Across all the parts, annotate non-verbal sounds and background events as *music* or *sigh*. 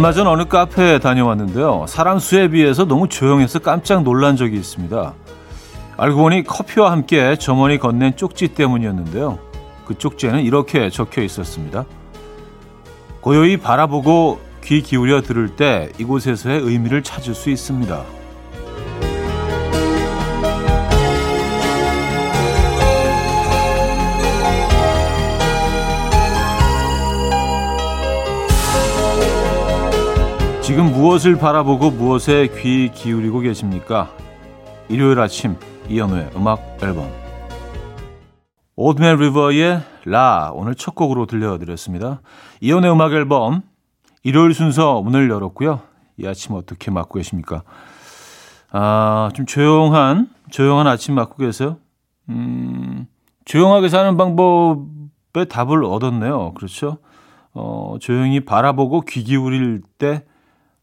얼마 전 어느 카페에 다녀왔는데요. 사람 수에 비해서 너무 조용해서 깜짝 놀란 적이 있습니다. 알고 보니 커피와 함께 점원이 건넨 쪽지 때문이었는데요. 그 쪽지에는 이렇게 적혀 있었습니다. 고요히 바라보고 귀 기울여 들을 때 이곳에서의 의미를 찾을 수 있습니다. 지금 무엇을 바라보고 무엇에 귀 기울이고 계십니까? 일요일 아침 이연우의 음악 앨범 오드맨 리버의 라 오늘 첫 곡으로 들려드렸습니다. 이연우의 음악 앨범 일요일 순서 문을 열었고요. 이 아침 어떻게 맞고 계십니까? 아, 좀 조용한 조용한 아침 맞고 계세요? 음, 조용하게 사는 방법에 답을 얻었네요. 그렇죠? 어, 조용히 바라보고 귀 기울일 때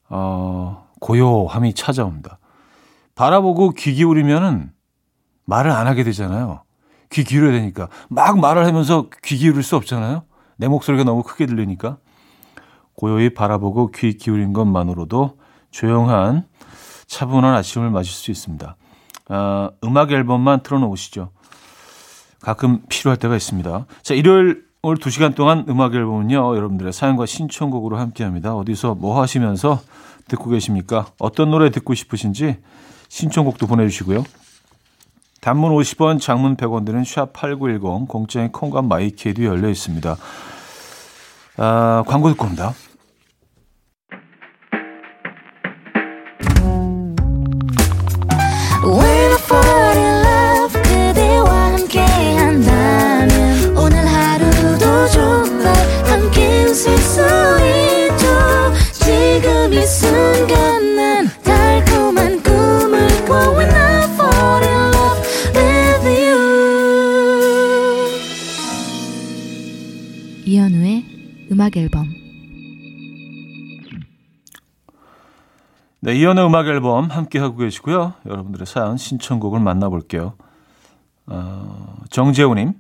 어, 고요함이 찾아옵니다. 바라보고 귀 기울이면은 말을 안 하게 되잖아요. 귀 기울여야 되니까. 막 말을 하면서 귀 기울일 수 없잖아요. 내 목소리가 너무 크게 들리니까. 고요히 바라보고 귀 기울인 것만으로도 조용한 차분한 아침을 맞을 수 있습니다. 아, 음악 앨범만 틀어놓으시죠. 가끔 필요할 때가 있습니다. 자, 일요일 오늘 2시간 동안 음악 앨범은요, 여러분들의 사연과 신청곡으로 함께 합니다. 어디서 뭐 하시면서 듣고 계십니까? 어떤 노래 듣고 싶으신지 신청곡도 보내주시고요. 단문 50원, 장문 100원 드는 샵8910, 공짜인 콩과 마이키에도 열려 있습니다. 아, 광고 듣고 옵니다. 이현우의 음악 앨범 함께 하고 계시고요. 여러분들의 사연 신청곡을 만나볼게요. 어, 정재우님,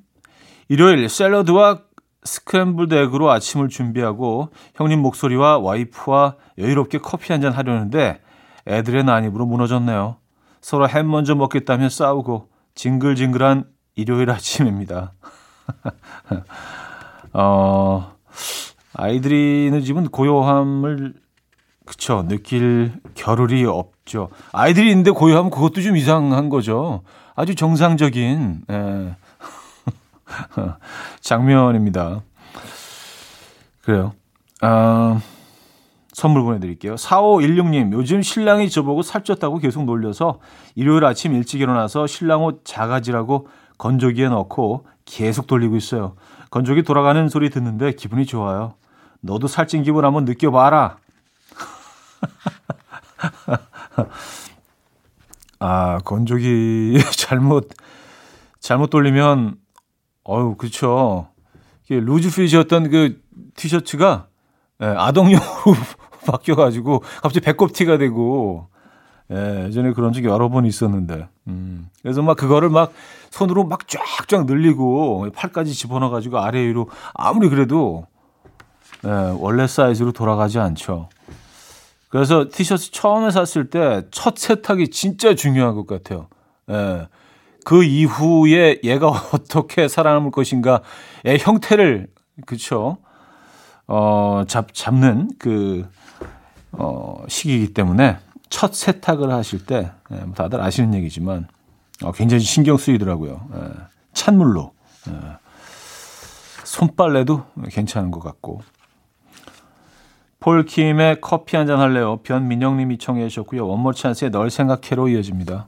일요일 샐러드와 스크램블드 에그로 아침을 준비하고 형님 목소리와 와이프와 여유롭게 커피 한 잔 하려는데 애들의 난입으로 무너졌네요. 서로 햄 먼저 먹겠다며 싸우고 징글징글한 일요일 아침입니다. *laughs* 어, 아이들이 있는 집은 고요함을 그쵸 느낄 겨를이 없죠. 아이들이 있는데 고요하면 그것도 좀 이상한 거죠. 아주 정상적인 예. *laughs* 장면입니다. 그래요. 아, 선물 보내드릴게요. 4516님, 요즘 신랑이 저보고 살쪘다고 계속 놀려서 일요일 아침 일찍 일어나서 신랑 옷 자가지라고 건조기에 넣고 계속 돌리고 있어요. 건조기 돌아가는 소리 듣는데 기분이 좋아요. 너도 살찐 기분 한번 느껴봐라. *laughs* 아, 건조기 *laughs* 잘못, 잘못 돌리면, 어유. 이게 루즈 피지였던 그 티셔츠가 예, 아동용으로 *laughs* 바뀌어 가지고 갑자기 배꼽 티가 되고, 예, 예전에 그런 적이 여러 번 있었는데, 음. 그래서 막 그거를 막 손으로 막 쫙쫙 늘리고 팔까지 집어넣어 가지고 아래 위로 아무리 그래도 예, 원래 사이즈로 돌아가지 않죠. 그래서 티셔츠 처음에 샀을 때 첫 세탁이 진짜 중요한 것 같아요. 예. 그 이후에 얘가 *laughs* 어떻게 살아남을 것인가의 형태를 그쵸 어, 잡 잡는 그 어, 시기이기 때문에 첫 세탁을 하실 때 예, 뭐 다들 아시는 얘기지만 어, 굉장히 신경 쓰이더라고요. 예, 찬물로 예, 손빨래도 괜찮은 것 같고 폴킴의 커피 한 잔 할래요. 변민영님이 청해 주셨고요. 원몰 찬스의 널 생각해로 이어집니다.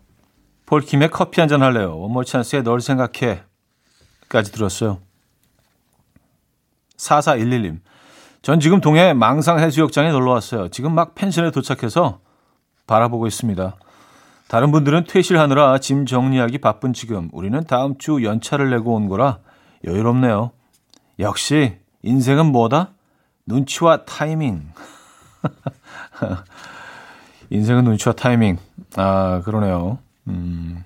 폴킴의 커피 한 잔 할래요. 원몰 찬스의 널 생각해까지 들었어요. 4411님. 전 지금 동해 망상 해수욕장에 놀러 왔어요. 지금 막 펜션에 도착해서 바라보고 있습니다. 다른 분들은 퇴실하느라 짐 정리하기 바쁜 지금 우리는 다음 주 연차를 내고 온 거라 여유롭네요. 역시 인생은 뭐다? 눈치와 타이밍. *laughs* 인생은 눈치와 타이밍. 아, 그러네요. 음.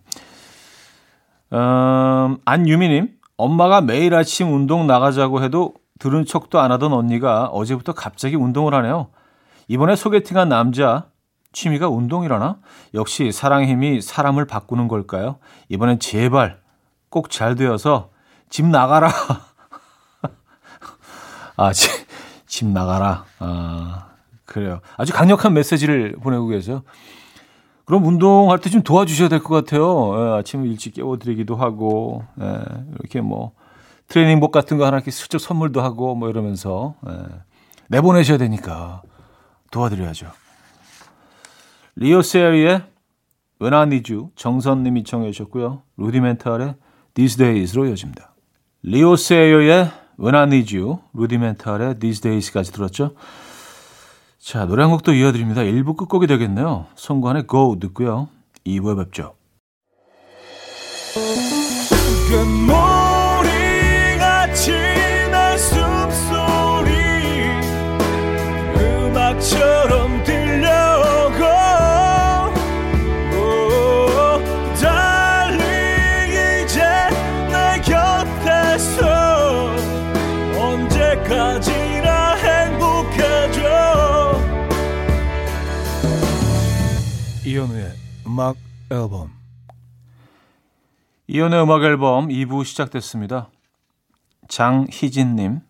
음, 안유미님, 엄마가 매일 아침 운동 나가자고 해도 들은 척도 안 하던 언니가 어제부터 갑자기 운동을 하네요. 이번에 소개팅한 남자 취미가 운동이라나? 역시 사랑의 힘이 사람을 바꾸는 걸까요? 이번엔 제발 꼭 잘 되어서 집 나가라. *laughs* 아, 집, 집 나가라. 아, 그래요. 아주 강력한 메시지를 보내고 계세요. 그럼 운동할 때 좀 도와주셔야 될 것 같아요. 예, 아침에 일찍 깨워드리기도 하고, 예, 이렇게 뭐, 트레이닝복 같은 거 하나 이렇게 슬쩍 선물도 하고, 뭐 이러면서, 예, 내보내셔야 되니까 도와드려야죠. 리오 세리의 When I Need You 정선님이 청해 주셨고요. 루디멘탈의 These Days로 이어집니다. 리오 세리의 I Need You, 루디멘탈의 These Days까지 들었죠. 자, 노래 한 곡도 이어드립니다. 1부 끝곡이 되겠네요. 송관의 Go 듣고요. 2부에 뵙죠. 이현우의 음악 앨범 이현우의 음악 앨범 2부 시작됐습니다. 장희진님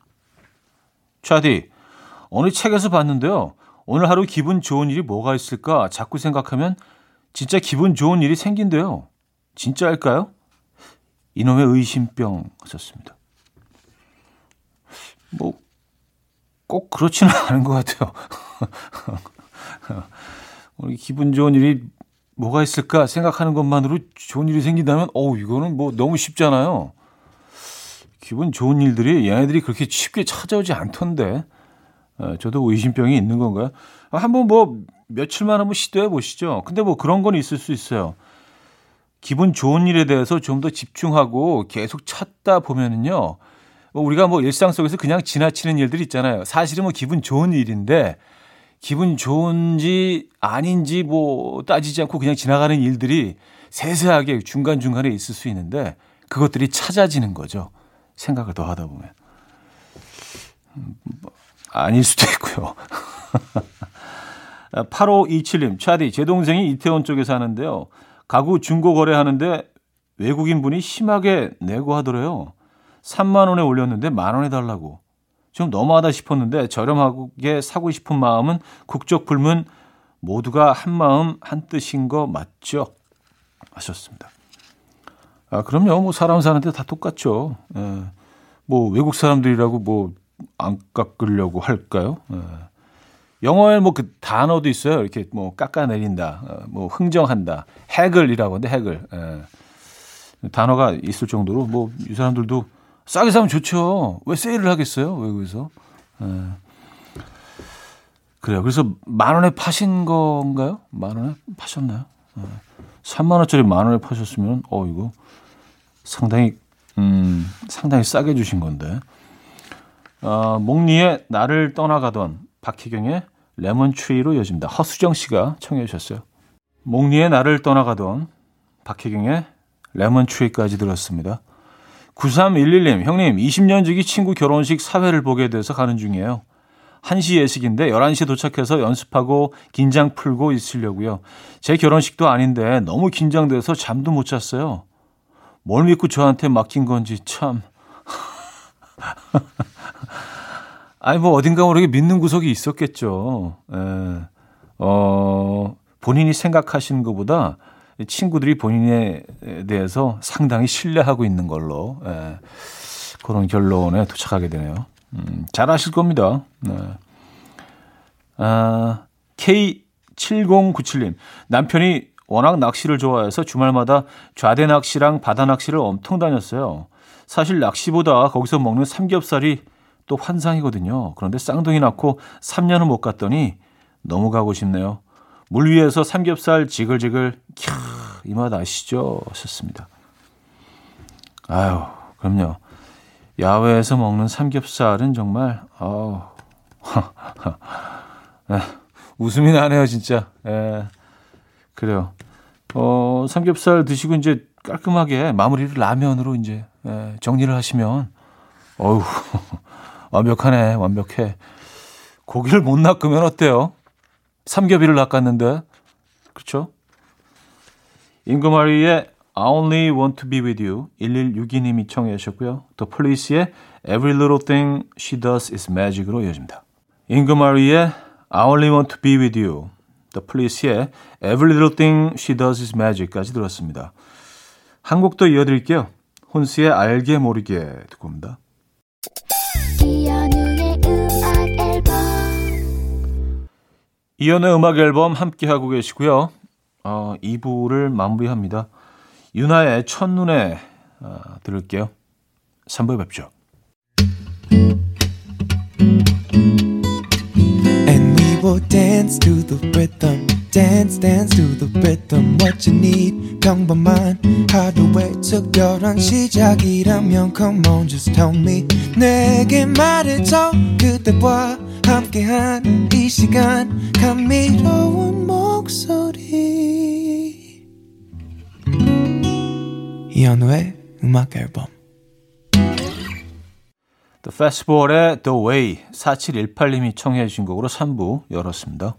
차디 어느 책에서 봤는데요. 오늘 하루 기분 좋은 일이 뭐가 있을까 자꾸 생각하면 진짜 기분 좋은 일이 생긴대요. 진짜일까요? 이놈의 의심병 하셨습니다. 뭐 꼭 그렇지는 않은 것 같아요. *laughs* 우리 기분 좋은 일이 뭐가 있을까 생각하는 것만으로 좋은 일이 생긴다면, 어우, 이거는 뭐 너무 쉽잖아요. 기분 좋은 일들이 얘네들이 그렇게 쉽게 찾아오지 않던데. 어, 저도 의심병이 있는 건가요? 아, 한번 뭐 며칠만 한번 시도해 보시죠. 근데 뭐 그런 건 있을 수 있어요. 기분 좋은 일에 대해서 좀 더 집중하고 계속 찾다 보면은요. 뭐 우리가 뭐 일상 속에서 그냥 지나치는 일들이 있잖아요. 사실은 뭐 기분 좋은 일인데 기분 좋은지 아닌지 뭐 따지지 않고 그냥 지나가는 일들이 세세하게 중간중간에 있을 수 있는데 그것들이 찾아지는 거죠. 생각을 더 하다 보면. 음, 뭐, 아닐 수도 있고요. *laughs* 8527님, 차디, 제 동생이 이태원 쪽에 사는데요. 가구 중고 거래하는데 외국인 분이 심하게 내고 하더래요. 3만 원에 올렸는데 만 원에 달라고. 좀 너무하다 싶었는데 저렴하게 사고 싶은 마음은 국적 불문 모두가 한 마음 한 뜻인 거 맞죠? 하셨습니다. 아 그럼요. 뭐 사람 사는데 다 똑같죠. 예. 뭐 외국 사람들이라고 뭐 안 깎으려고 할까요? 예. 영어에 뭐 그 단어도 있어요. 이렇게 뭐 깎아내린다, 어, 뭐 흥정한다, 해글이라고 하는데 해글. 예. 단어가 있을 정도로 뭐 이 사람들도 싸게 사면 좋죠. 왜 세일을 하겠어요? 외국에서. 예. 그래요. 그래서 만 원에 파신 건가요? 만 원에 파셨나요? 예. 3만 원짜리 만 원에 파셨으면 어 이거 상당히 음 상당히 싸게 주신 건데. 어, 목리의 나를 떠나가던 박희경의 레몬트리로 이어집니다. 허수정 씨가 청해 주셨어요. 목리의 나를 떠나가던 박혜경의 레몬트리까지 들었습니다. 9311님, 형님, 20년 지기 친구 결혼식 사회를 보게 돼서 가는 중이에요. 1시 예식인데 11시에 도착해서 연습하고 긴장 풀고 있으려고요. 제 결혼식도 아닌데 너무 긴장돼서 잠도 못 잤어요. 뭘 믿고 저한테 맡긴 건지 참. *laughs* 아니, 뭐 어딘가 모르게 믿는 구석이 있었겠죠. 에, 어, 본인이 생각하시는 것보다 친구들이 본인에 대해서 상당히 신뢰하고 있는 걸로 예, 그런 결론에 도착하게 되네요. 음, 잘 아실 겁니다. 네. 아, K7097님 남편이 워낙 낚시를 좋아해서 주말마다 좌대 낚시랑 바다 낚시를 엄청 다녔어요. 사실 낚시보다 거기서 먹는 삼겹살이 또 환상이거든요. 그런데 쌍둥이 낳고 3년을 못 갔더니 너무 가고 싶네요. 물 위에서 삼겹살 지글지글 캬, 이 맛 아시죠? 하셨습니다. 아유, 그럼요. 야외에서 먹는 삼겹살은 정말 아우. *laughs* 에, 웃음이 나네요, 진짜. 에, 그래요. 어, 삼겹살 드시고 이제 깔끔하게 마무리를 라면으로 이제 에, 정리를 하시면 어우, *laughs* 완벽하네. 완벽해. 고기를 못 낚으면 어때요? 삼겹이를 낚았는데. 그렇죠? 잉그마리의 I Only Want to Be With You 1162님이 청해 주셨고요. 또 폴리스의 Every Little Thing She Does Is Magic으로 이어집니다. 잉그마리의 I Only Want to Be With You 또 폴리스의 Every Little Thing She Does Is Magic까지 들었습니다. 한 곡 더 이어드릴게요. 혼스의 알게 모르게 듣고 옵니다. 이연의 음악 앨범 함께 하고 계시고요. 어, 2부를 마무리합니다. 유나의 첫눈에 어, 들을게요. 3부에 뵙죠. Will dance to the rhythm. dance dance to the rhythm what you need 평범한 하루의 특별한 시작이라면 come on just tell me 내게 말해줘 그대와 함께한 이 시간 감미로운 목소리 이현우의 음악 앨범 The Festival의 The Way 4718님이 청해 주신 곡으로 3부 열었습니다.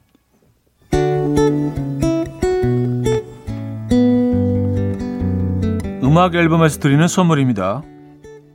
음악 앨범에서 드리는 선물입니다.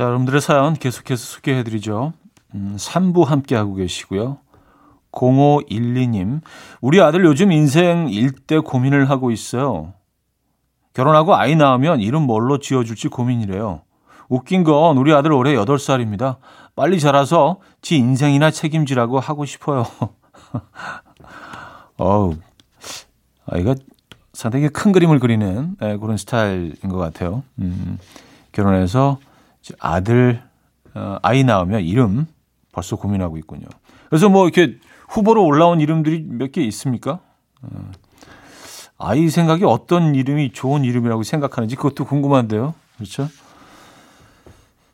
자, 여러분들의 사연 계속해서 소개해드리죠. 음, 3부 함께하고 계시고요. 0512님, 우리 아들 요즘 인생 일대 고민을 하고 있어요. 결혼하고 아이 낳으면 이름 뭘로 지어줄지 고민이래요. 웃긴 건 우리 아들 올해 8살입니다. 빨리 자라서 지 인생이나 책임지라고 하고 싶어요. *laughs* 어우, 아이가 상당히 큰 그림을 그리는 네, 그런 스타일인 것 같아요. 음, 결혼해서 아들 어, 아이 낳으면 이름 벌써 고민하고 있군요. 그래서 뭐 이렇게 후보로 올라온 이름들이 몇 개 있습니까? 어, 아이 생각이 어떤 이름이 좋은 이름이라고 생각하는지 그것도 궁금한데요. 그렇죠?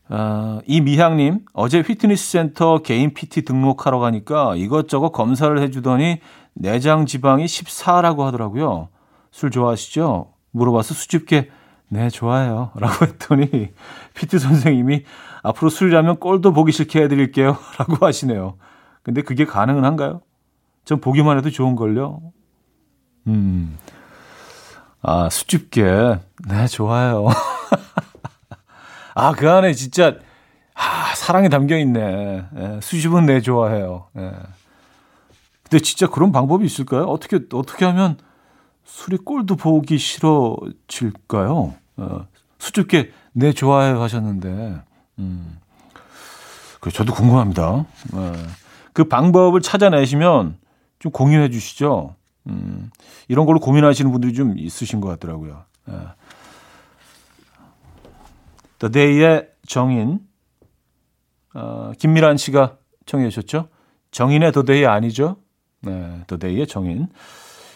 아, 이미향님, 어제 피트니스 센터 개인 PT 등록하러 가니까 이것저것 검사를 해주더니 내장 지방이 14라고 하더라고요. 술 좋아하시죠? 물어봐서 수줍게 네, 좋아요. *laughs* 라고 했더니 피트 선생님이 앞으로 술이라면 꼴도 보기 싫게 해드릴게요. *laughs* 라고 하시네요. 근데 그게 가능은 한가요? 전 보기만 해도 좋은걸요? 음. 아, 수줍게. 네, 좋아요. *laughs* 아, 그 안에 진짜, 아, 사랑이 담겨 있네. 예, 수줍은 내 좋아해요. 예. 근데 진짜 그런 방법이 있을까요? 어떻게, 어떻게 하면 술이 꼴도 보기 싫어질까요? 어, 수줍게 내 좋아해 하셨는데, 음, 그 저도 궁금합니다. 어, 그 방법을 찾아내시면 좀 공유해 주시죠. 음, 이런 걸로 고민하시는 분들이 좀 있으신 것 같더라고요. 예. The Day의 정인. 어, 김미란 씨가 청해 주셨죠? 정인의 The Day 아니죠? 네, The Day의 정인.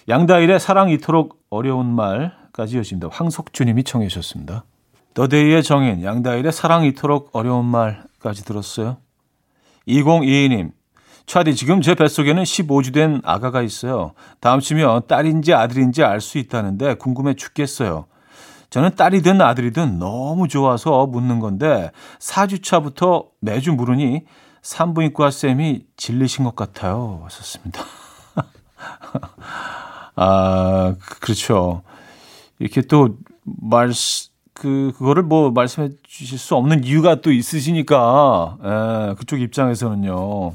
양다일의 사랑 이토록 어려운 말까지 이어집니다. 황석주님이 청해 주셨습니다. Day의 정인, 양다일의 사랑 이토록 어려운 말까지 들었어요. 2022님, 차디 지금 제 뱃속에는 15주 된 아가가 있어요. 다음 주면 딸인지 아들인지 알 수 있다는데 궁금해 죽겠어요. 저는 딸이든 아들이든 너무 좋아서 묻는 건데 4주 차부터 매주 물으니 산부인과 쌤이 질리신 것 같아요. 왔었습니다. *laughs* 아, 그렇죠. 이렇게 또 말, 그, 그거를 뭐 말씀해 주실 수 없는 이유가 또 있으시니까, 예, 그쪽 입장에서는요.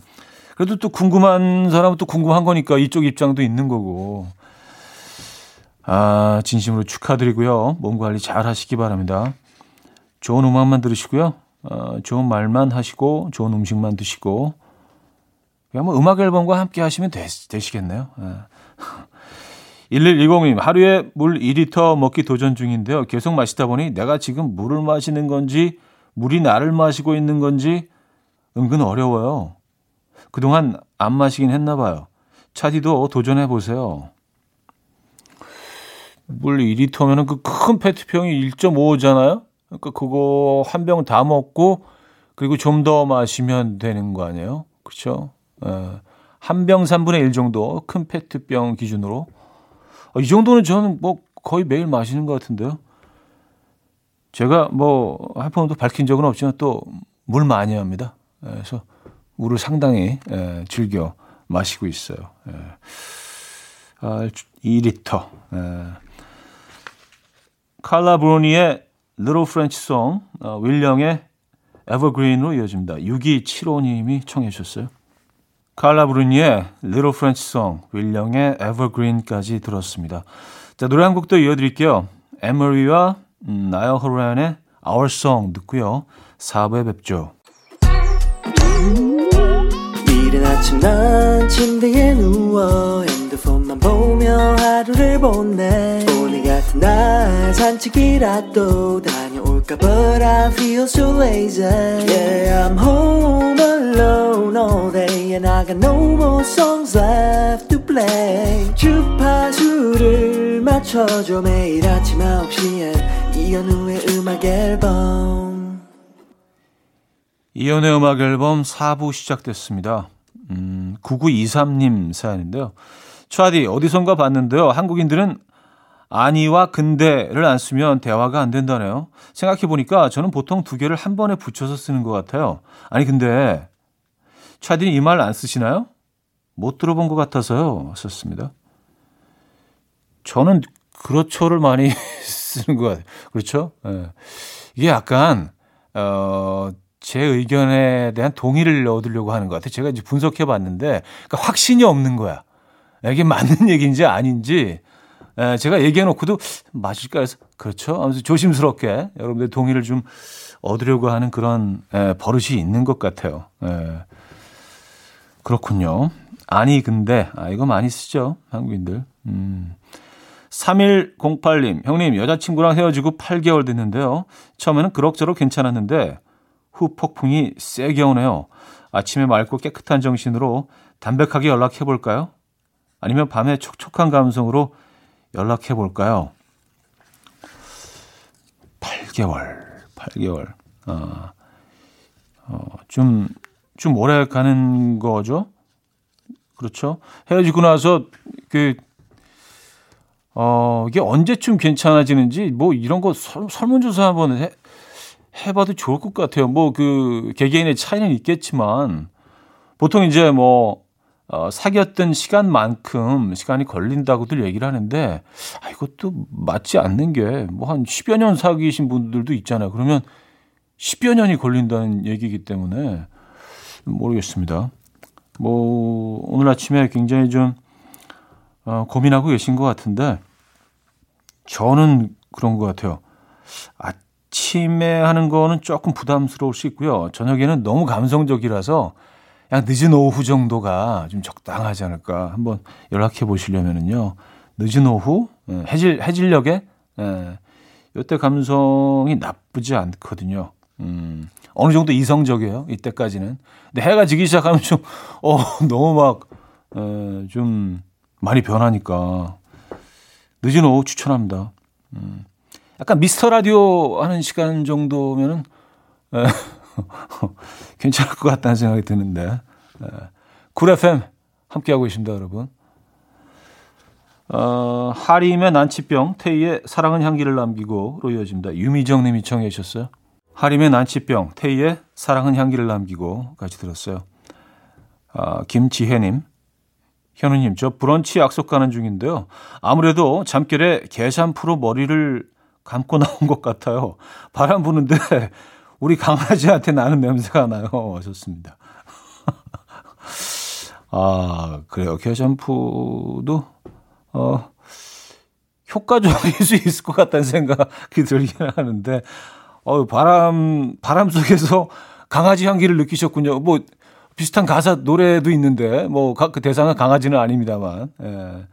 그래도 또 궁금한 사람은 또 궁금한 거니까 이쪽 입장도 있는 거고. 아, 진심으로 축하드리고요. 몸 관리 잘 하시기 바랍니다. 좋은 음악만 들으시고요. 어, 좋은 말만 하시고, 좋은 음식만 드시고, 그냥 뭐 음악 앨범과 함께 하시면 되, 되시겠네요. 예. 1110님, 하루에 물 2리터 먹기 도전 중인데요. 계속 마시다 보니 내가 지금 물을 마시는 건지, 물이 나를 마시고 있는 건지 은근 어려워요. 그동안 안 마시긴 했나 봐요. 차디도 도전해 보세요. 물 2리터면은 그 큰 페트병이 1.5잖아요. 그러니까 그거 한 병 다 먹고 그리고 좀 더 마시면 되는 거 아니에요? 그렇죠? 예. 한병 3분의 1 정도 큰 페트병 기준으로 어, 이 정도는 저는 뭐 거의 매일 마시는 것 같은데요. 제가 뭐 한 번도 밝힌 적은 없지만 또 물 많이 합니다. 예, 그래서 물을 상당히 예, 즐겨 마시고 있어요. 예. 아, 2리터. 예. 칼라 브로니의 Little French Song, 어, 윌령의 Evergreen으로 이어집니다. 6275님이 청해 주셨어요. 칼라 브루니의 Little French Song, 윌령의 Evergreen까지 들었습니다. 자, 노래 한 곡도 이어드릴게요. 에머리와 음, 나el 호란의 Our Song 듣고요. 4부에 뵙죠. 이른 아침 난 침대에 누워 핸드폰만 보며 하루를 보내 오늘 같은 날 산책이라도 다 녀올까 But I feel so lazy Yeah I'm home alone all day And I got no more songs left to play 주파수를 맞춰줘 매일 아침 9시에 이현우의 음악 앨범 이연의 음악 앨범 4부 시작됐습니다. 음, 9923님 사연인데요. 차디, 어디선가 봤는데요. 한국인들은 아니와 근데를 안 쓰면 대화가 안 된다네요. 생각해보니까 저는 보통 두 개를 한 번에 붙여서 쓰는 것 같아요. 아니, 근데, 차디는 이 말 안 쓰시나요? 못 들어본 것 같아서요. 썼습니다. 저는 그렇죠를 많이 *laughs* 쓰는 것 같아요. 그렇죠? 예. 이게 약간, 어, 제 의견에 대한 동의를 얻으려고 하는 것 같아요. 제가 이제 분석해 봤는데, 그러니까 확신이 없는 거야. 이게 맞는 얘기인지 아닌지, 에, 제가 얘기해 놓고도 맞을까 해서, 그렇죠. 아무튼 조심스럽게 여러분들 동의를 좀 얻으려고 하는 그런 에, 버릇이 있는 것 같아요. 에, 그렇군요. 아니, 근데, 아, 이거 많이 쓰죠. 한국인들. 음. 3108님, 형님, 여자친구랑 헤어지고 8개월 됐는데요. 처음에는 그럭저럭 괜찮았는데, 후 폭풍이 세게 오네요. 아침에 맑고 깨끗한 정신으로 담백하게 연락해 볼까요? 아니면 밤에 촉촉한 감성으로 연락해 볼까요? 8개월, 8개월. 어, 어, 좀, 좀 오래 가는 거죠? 그렇죠? 헤어지고 나서 그, 어, 이게 언제쯤 괜찮아지는지 뭐 이런 거 설, 설문조사 한번 해, 해봐도 좋을 것 같아요. 뭐 그 개개인의 차이는 있겠지만 보통 이제 뭐 어, 사귀었던 시간만큼 시간이 걸린다고들 얘기를 하는데 아, 이것도 맞지 않는 게 뭐 한 10여 년 사귀신 분들도 있잖아요. 그러면 10여 년이 걸린다는 얘기이기 때문에 모르겠습니다. 뭐 오늘 아침에 굉장히 좀 어, 고민하고 계신 것 같은데 저는 그런 것 같아요. 아, 아침에 하는 거는 조금 부담스러울 수 있고요. 저녁에는 너무 감성적이라서 그냥 늦은 오후 정도가 좀 적당하지 않을까. 한번 연락해 보시려면은요. 늦은 오후, 예, 해질, 해질녘에, 예, 이때 감성이 나쁘지 않거든요. 음, 어느 정도 이성적이에요. 이때까지는. 근데 해가 지기 시작하면 좀, 어, *laughs* 너무 막, 에, 좀 많이 변하니까. 늦은 오후 추천합니다. 음, 약간 미스터 라디오 하는 시간 정도면은, 에, *laughs* 괜찮을 것 같다는 생각이 드는데. 에, 쿨 FM 함께하고 계십니다, 여러분. 어, 하림의 난치병, 테이의 사랑은 향기를 남기고로 이어집니다. 유미정 님이 청해 주셨어요. 하림의 난치병, 태희의 사랑은 향기를 남기고 같이 들었어요. 아, 김지혜 님, 현우 님, 저 브런치 약속 가는 중인데요. 아무래도 잠결에 계샴푸로 머리를 감고 나온 것 같아요. 바람 부는데 우리 강아지한테 나는 냄새가 나요. 하셨습니다. *laughs* 아, 그래요. 게샴푸도, 어, 효과적일 수 있을 것 같다는 생각이 들긴 하는데, 어, 바람, 바람 속에서 강아지 향기를 느끼셨군요. 뭐, 비슷한 가사 노래도 있는데, 뭐, 그 대상은 강아지는 아닙니다만, 예.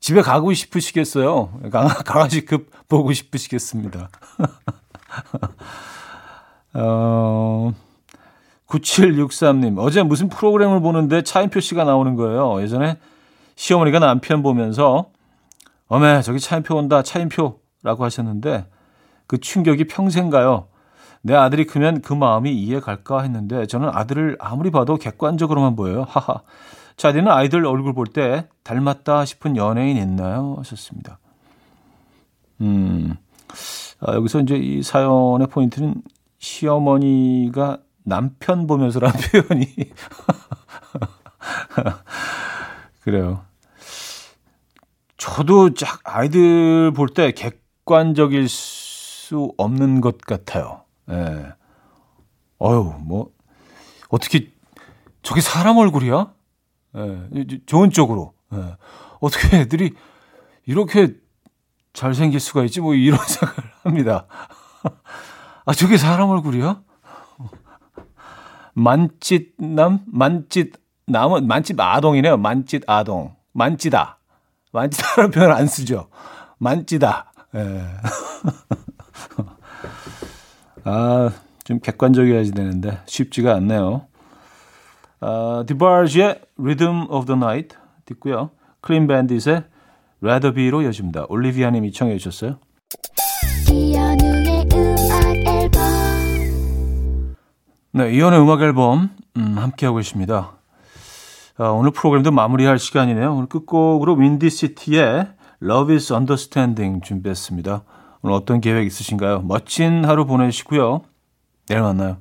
집에 가고 싶으시겠어요? 강, 강아지 급 보고 싶으시겠습니다. *laughs* 어, 9763님, 어제 무슨 프로그램을 보는데 차인표 씨가 나오는 거예요. 예전에 시어머니가 남편 보면서, 어메, 저기 차인표 온다, 차인표 라고 하셨는데, 그 충격이 평생 가요. 내 아들이 크면 그 마음이 이해 갈까 했는데, 저는 아들을 아무리 봐도 객관적으로만 보여요. 하하. 자디는 아이들 얼굴 볼 때 닮았다 싶은 연예인 있나요? 하셨습니다. 음, 아, 여기서 이제 이 사연의 포인트는 시어머니가 남편 보면서라는 *laughs* 표현이 그래요. 저도 짝 아이들 볼 때 객관적일 수 없는 것 같아요. 예. 어유 뭐 어떻게 저게 사람 얼굴이야? 예. 좋은 쪽으로. 예. 어떻게 애들이 이렇게 잘생길 수가 있지? 뭐 이런 *laughs* 생각을 합니다. 아, 저게 사람 얼굴이야? 만찢남? 만찢남은 만찢 아동이네요. 만찢 아동. 만찢다. 만찢다라는 표현 안 쓰죠. 만찢다. 예. *laughs* 아, 좀 객관적이어야지 되는데 쉽지가 않네요. 아, 디바르지의 Rhythm of the Night 듣고요. 클린 밴딧의 Rather Be로 이어집니다. 올리비아 님이 청해 주셨어요. 네, 이연의 음악 앨범 음, 함께하고 있습니다. 아, 오늘 프로그램도 마무리할 시간이네요. 오늘 끝곡으로 윈디시티의 Love is Understanding 준비했습니다. 오늘 어떤 계획 있으신가요? 멋진 하루 보내시고요. 내일 만나요.